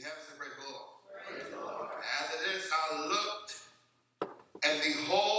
you have the Lord. As it is, I looked, and behold,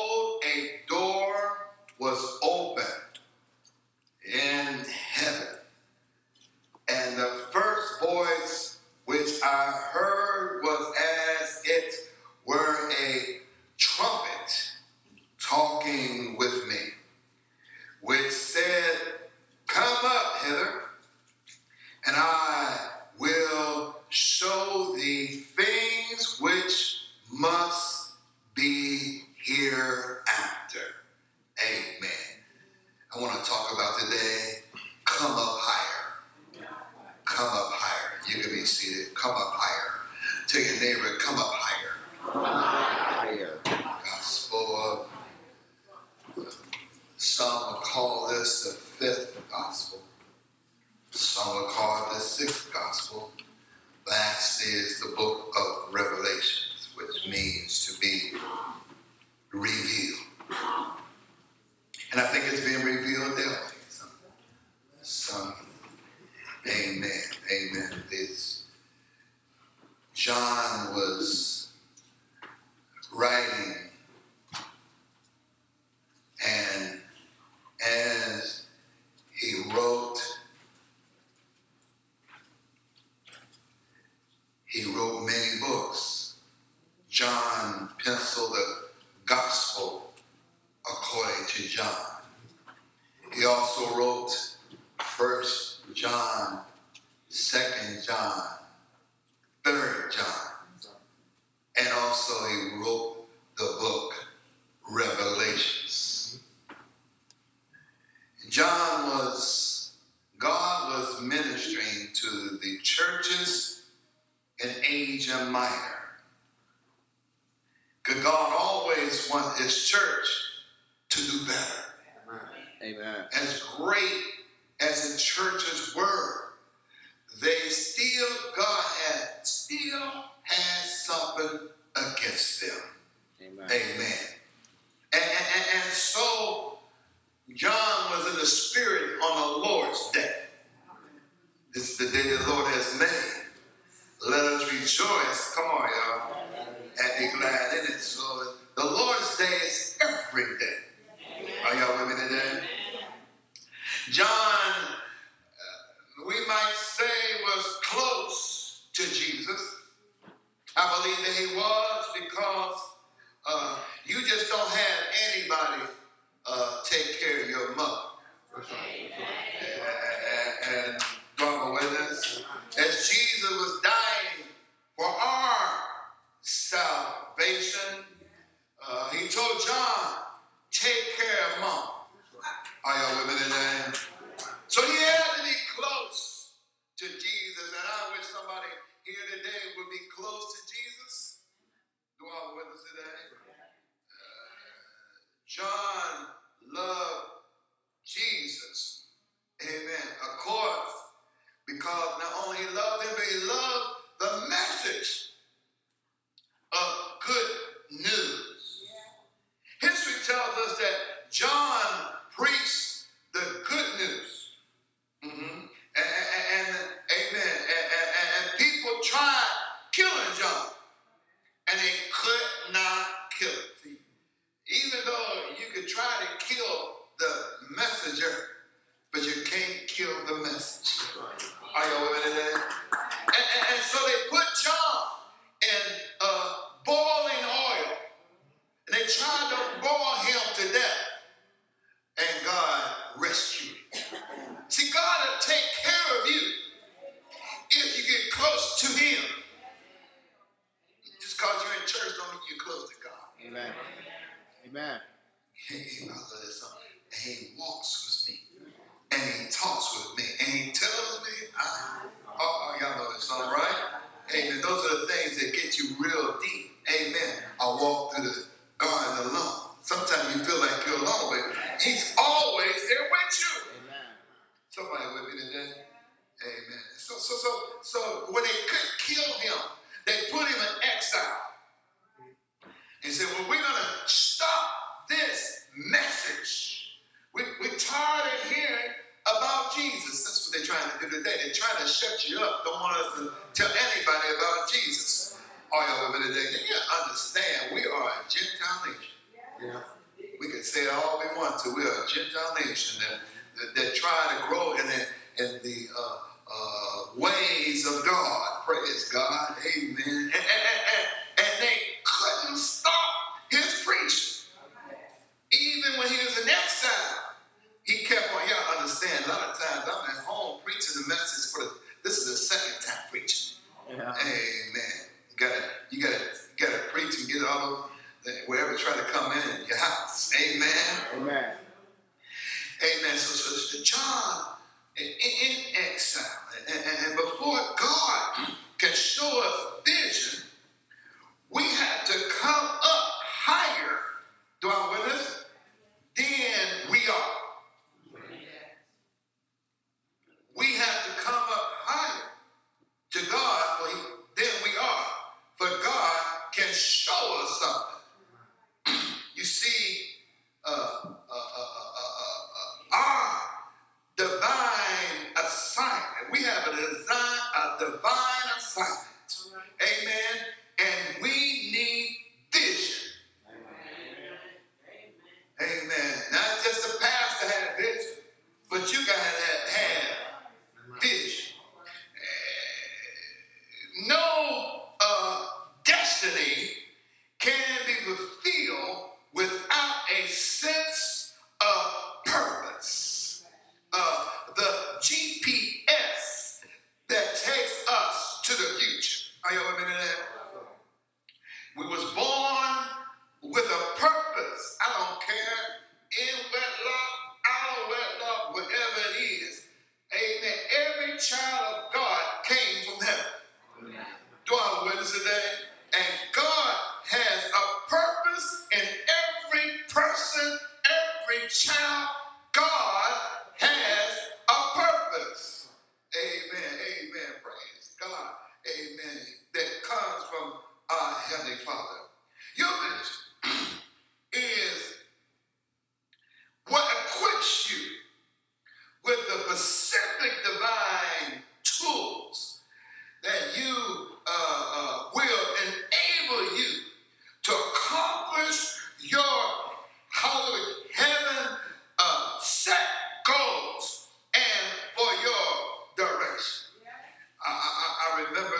John penciled the gospel according to John. told John, take care of mom. Are y'all with me today? So he had to be close to Jesus. And I wish somebody here today would be close to Jesus. Do I with us today? Uh, John loved Jesus. Amen. Of course, because not only he loved him, but he loved the message of good that John So, so, so, so when they couldn't kill him, they put him in exile. And said, well, we're going to stop this message. We, we're tired of hearing about Jesus. That's what they're trying to do today. They're trying to shut you up. Don't want us to tell anybody about Jesus. All y'all with me today? You understand we are a Gentile nation. Yeah. We can say all we want to. We are a Gentile nation that, that, that try to grow in the, in the uh, uh, ways of God. Praise God. Amen. And, and, and, and they couldn't stop his preaching. Even when he was in exile, he kept on. Y'all understand, a lot of times I'm at home preaching the message for the, this is the second time preaching. Yeah. Amen. You gotta, you gotta, you gotta preach and get all of the, wherever try to come in your house. Amen. Amen. Amen. So, so, John in, in, in exile, and, and, before God can show us vision, we have to come up higher. Do I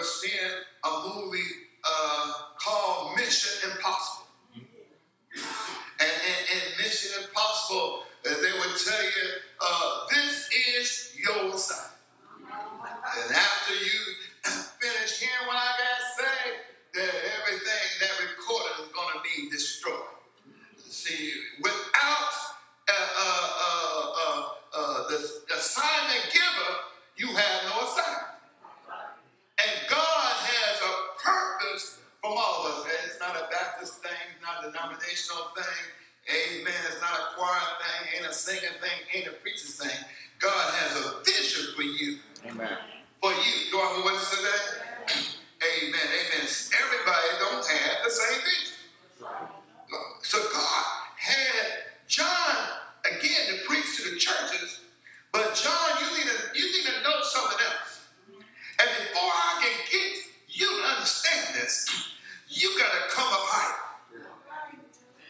I seeing a movie uh, called Mission Impossible. And in, Mission Impossible, uh, they would tell you, uh, this is your assignment. And after you finish hearing what I got to say, that everything that recorded is going to be destroyed. See, without uh, uh, uh, uh, uh, the, the assignment giver, you have no assignment. And God has a purpose from all of us. And it's not a Baptist thing, not thing. Amen. It's not a choir thing, ain't a singing thing, ain't a preaching thing. God has a vision for you Amen. for you. Do I have a witness today? Amen. Amen. Everybody don't have the same vision. So God had John again to preach to the churches, but John, you need to you need to know something else. And before I can get you to understand this, you gotta come up higher.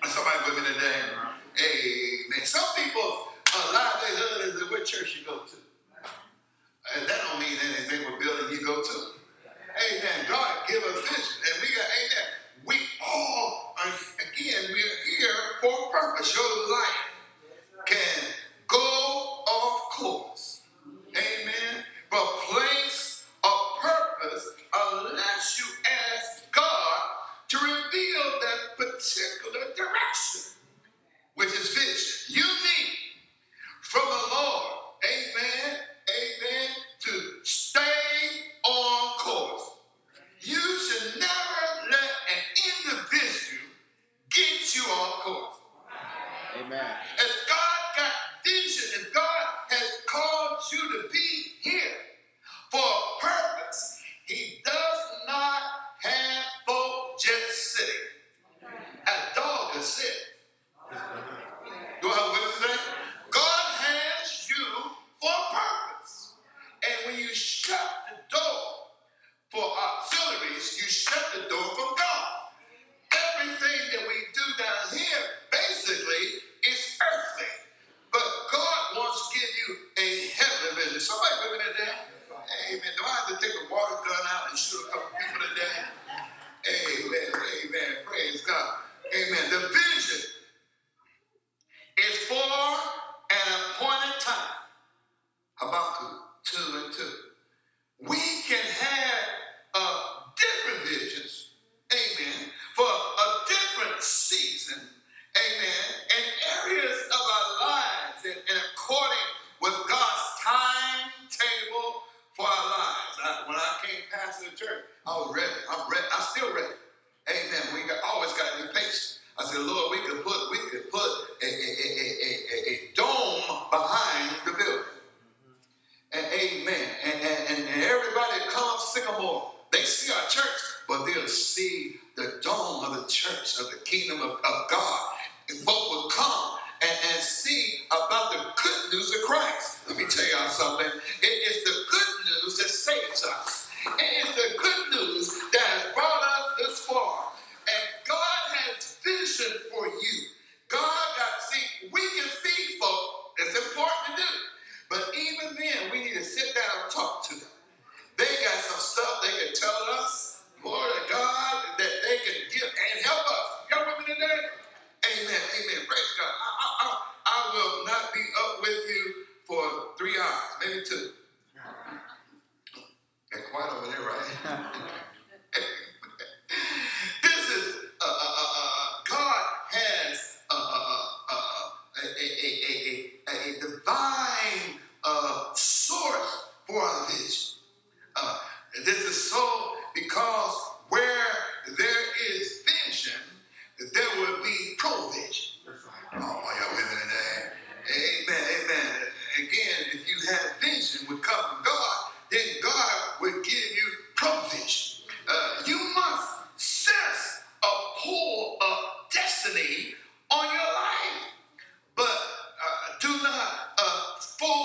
Somebody with me today. Amen. Some people uh, livelihood is what church you go to. And that don't mean anything what building you go to. Amen. God give us vision. And we got, amen. We all are, again, we are here for a purpose. Your life can go off course. Amen. But place of purpose unless you ask God to reveal that particular direction,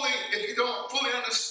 fully, if you don't fully understand,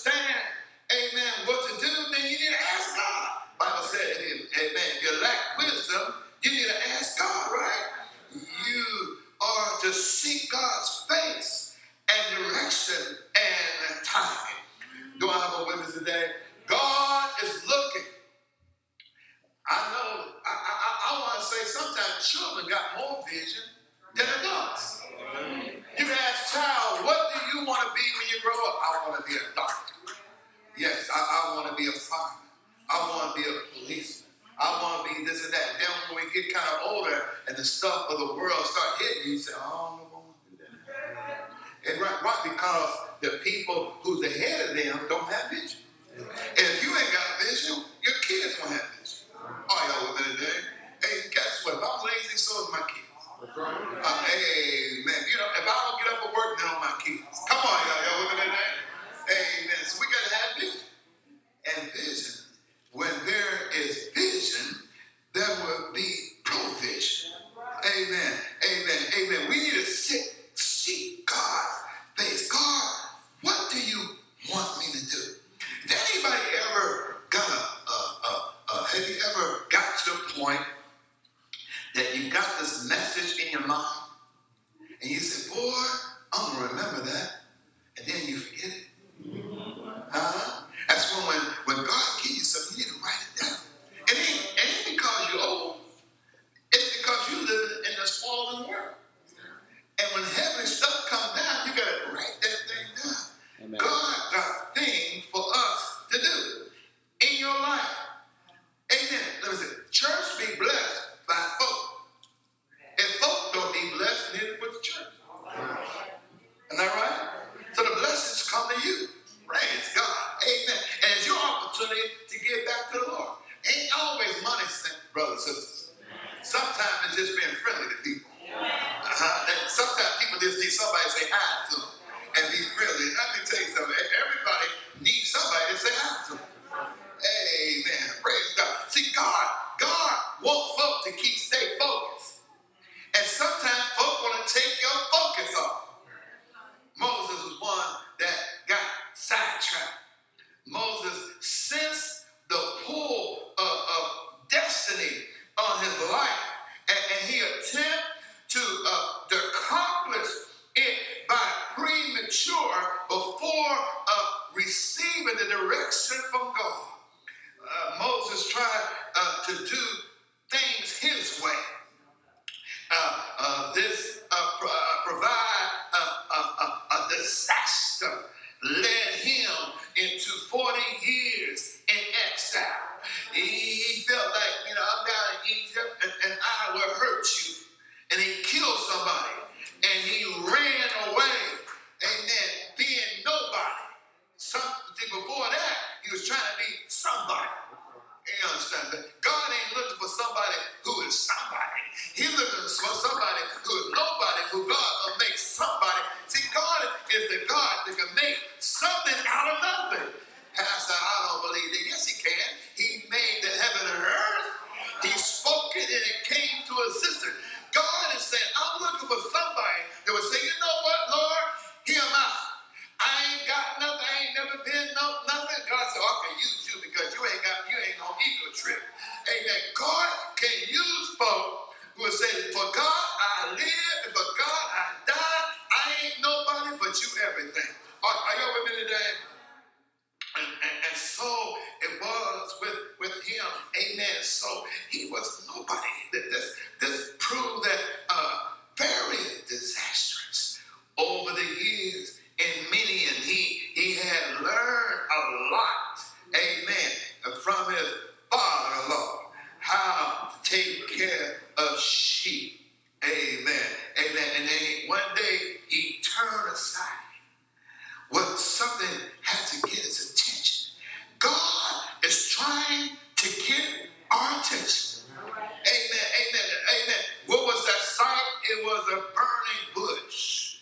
was a burning bush.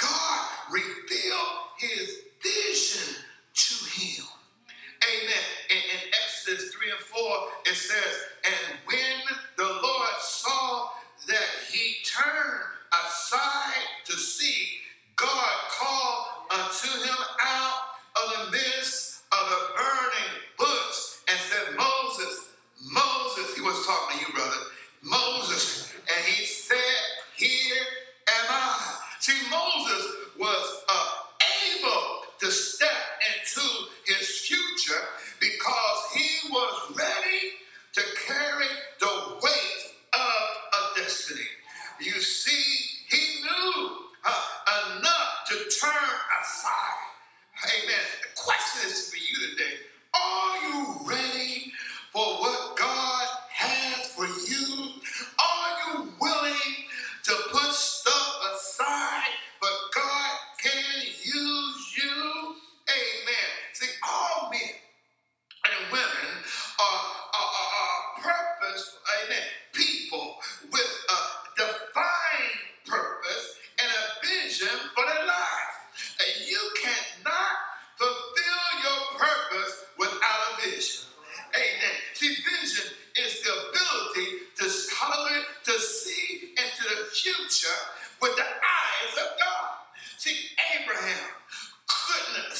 God revealed his vision to him. Amen. In, in Exodus 3 and 4, it says, And when the Lord saw that he turned aside to see, God called unto him out of the midst of the burning bush and said, Moses, Moses, he was talking to you, brother. Moses, and he said, Here am I. See, Moses was uh, able to step into his future because he was ready to carry the weight of a destiny. You see, he knew uh, enough to turn aside. Amen. The question is for you today Are you ready for what God has for you? Are you willing to put stuff aside, but God can use you? Amen. See, all men and women are, are, are, are purpose, amen, people with a defined purpose and a vision for their lives. And you cannot fulfill your purpose without a vision. Amen. See, vision is the ability to, hallelujah, to see into the future with the eyes of God. See, Abraham. Couldn't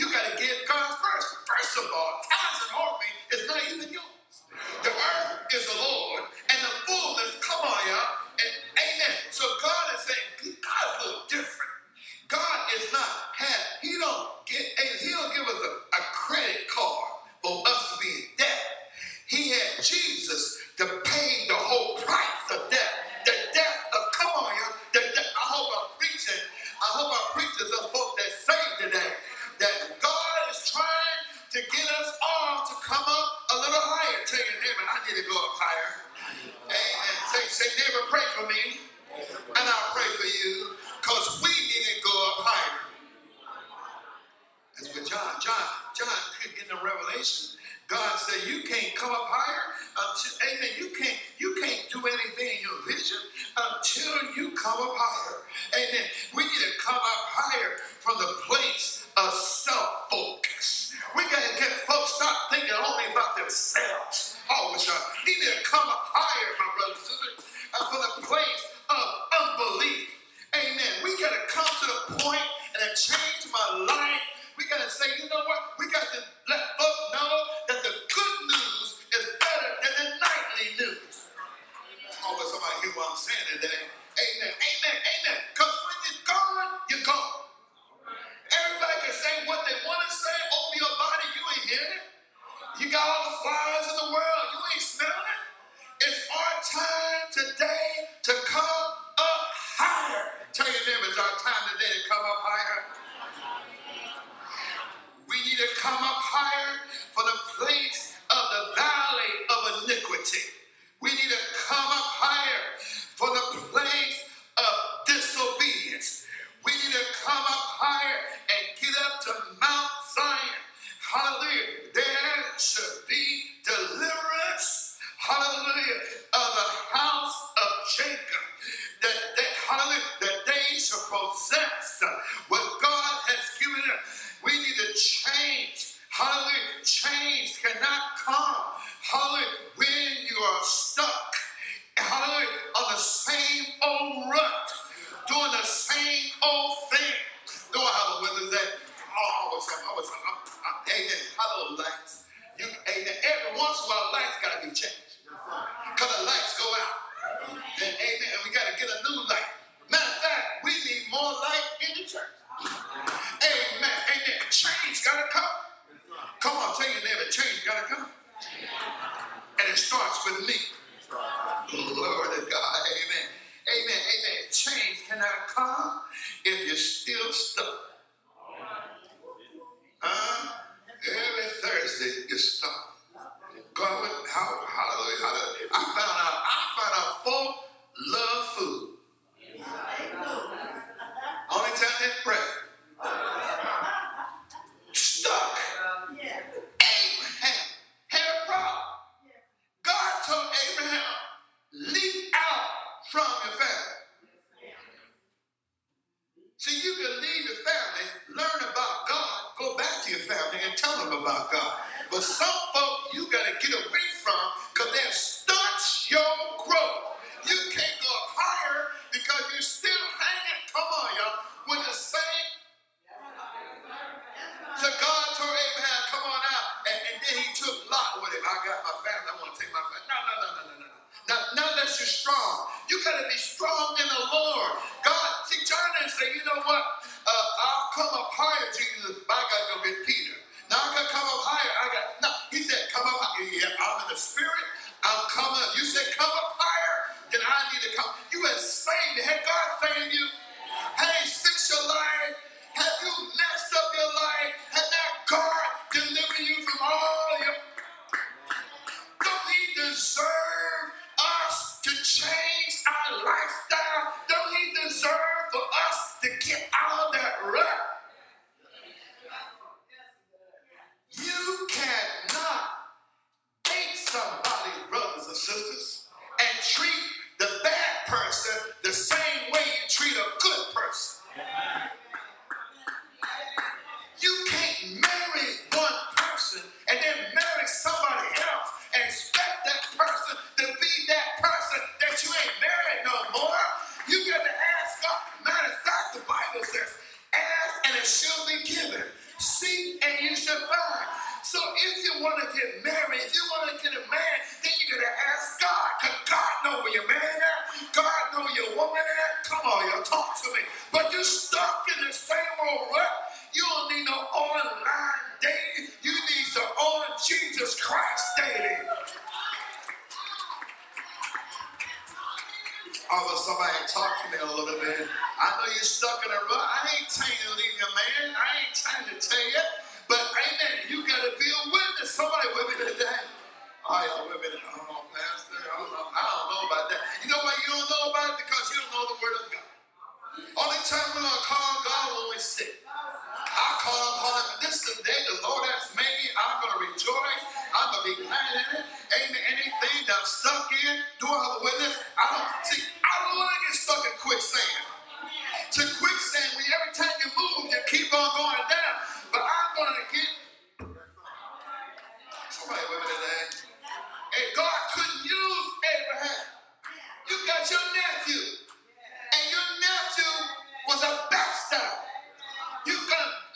You got to give God first. First of all, God's army is not even yours. all the flowers in the world. You ain't smelling it. It's our time today to come up higher. Tell your neighbor, it's our time today to come up higher. We need to come up higher for the place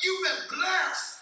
You've been blessed.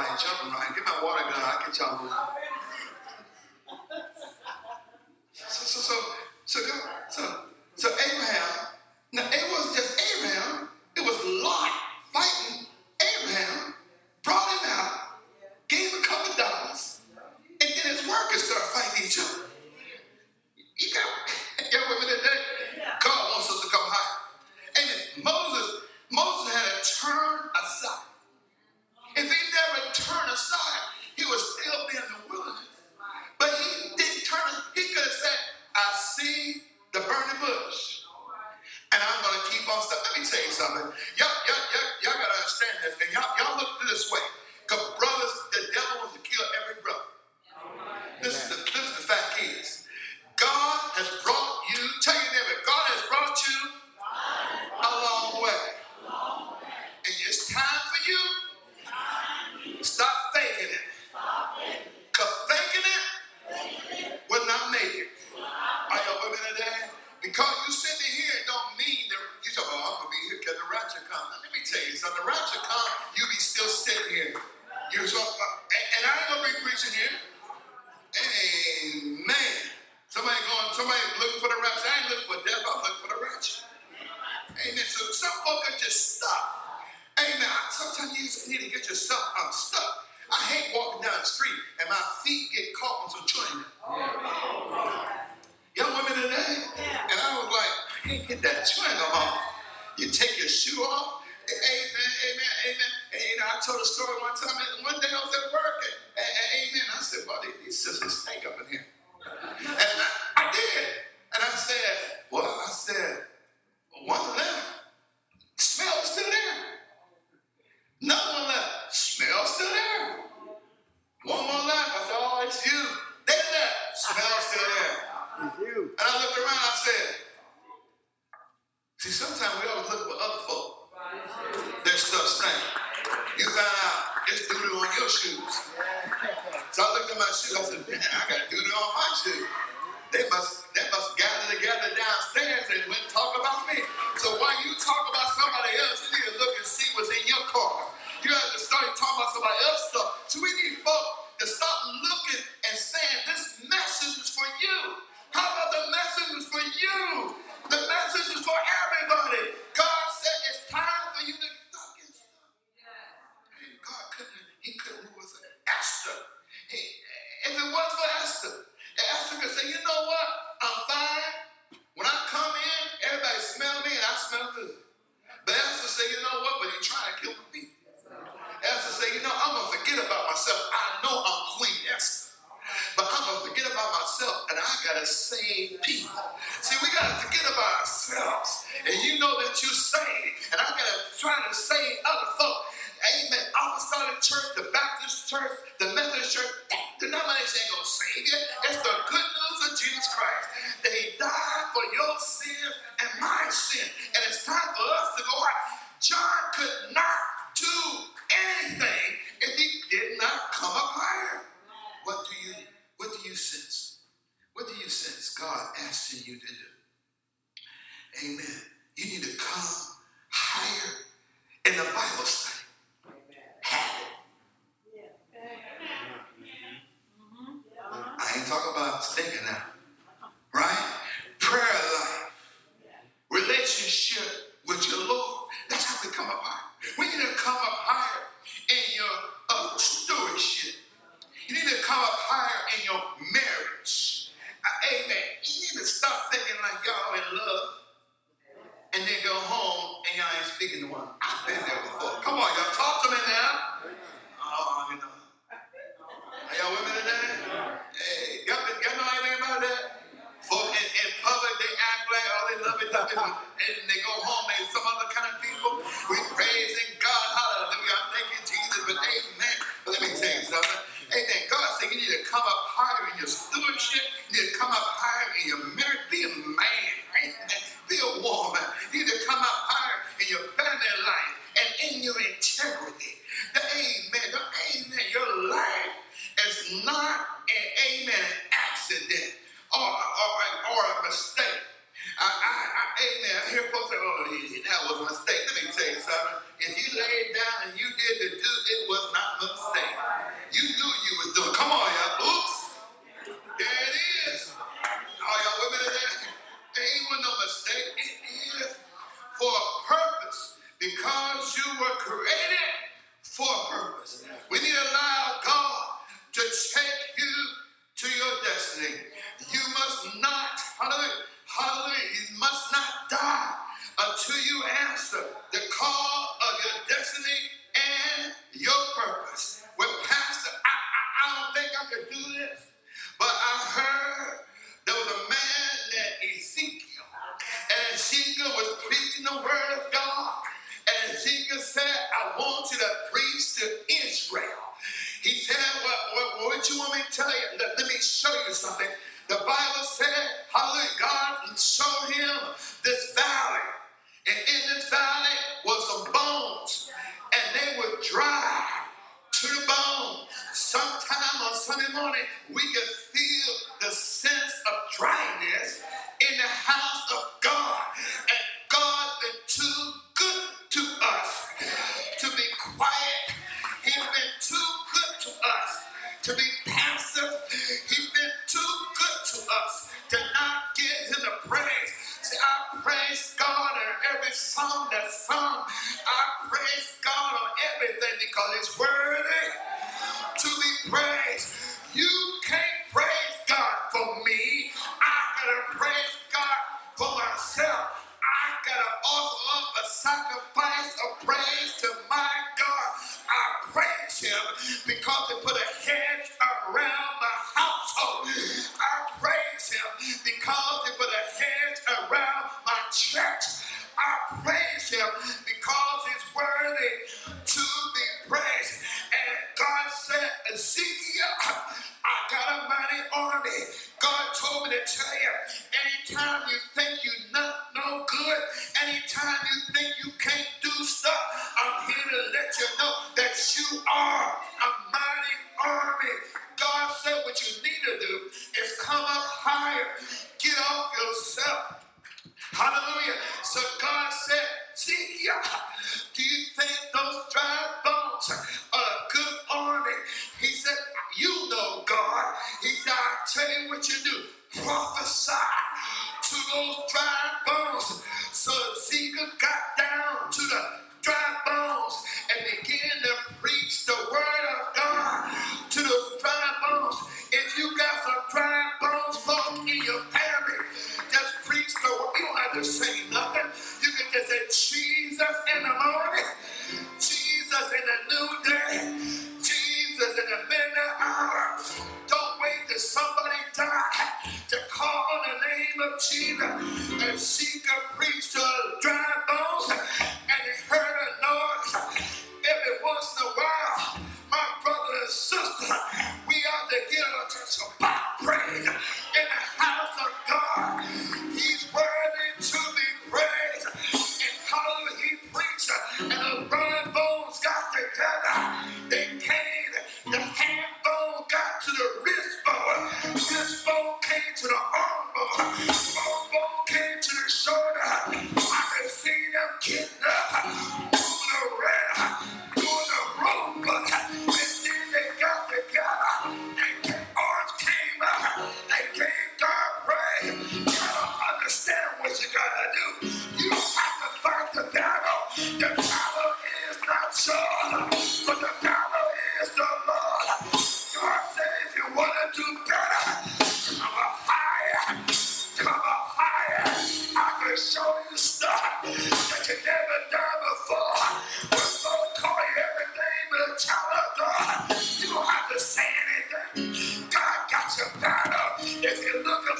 my children, I give my water, gun. I can tell around. You take your shoe off. Amen, amen, amen. And you know, I told a story one time. One day I was at work and See, we got to forget about ourselves. And you know that you're saved. And I'm going to try to save other folk. Amen. Apostolic Church, the Baptist Church, the Methodist Church, that denomination ain't going to save you. It's the good news of Jesus Christ. That He died for your sin and my sin. quiet. He's been too good to us to be passive. He's been too good to us to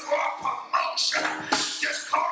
for promotion, just call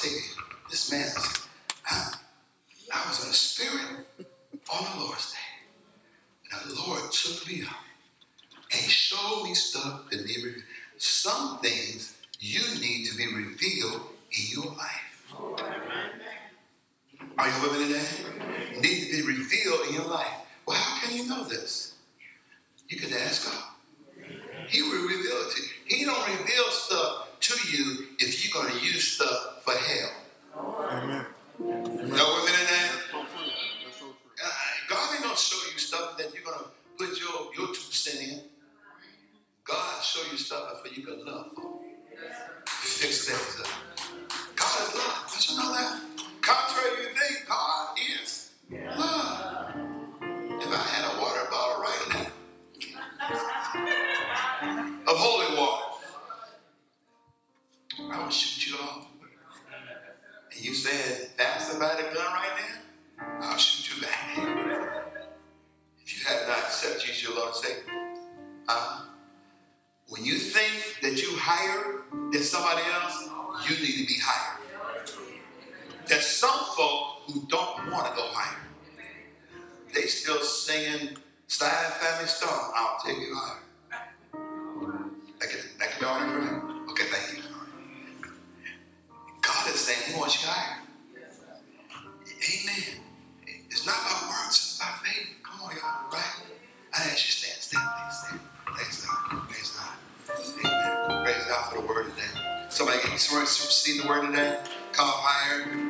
tell you, this man, I, was in a spirit on the Lord's day. And the Lord took me up. place where it's seen the word today? Come higher.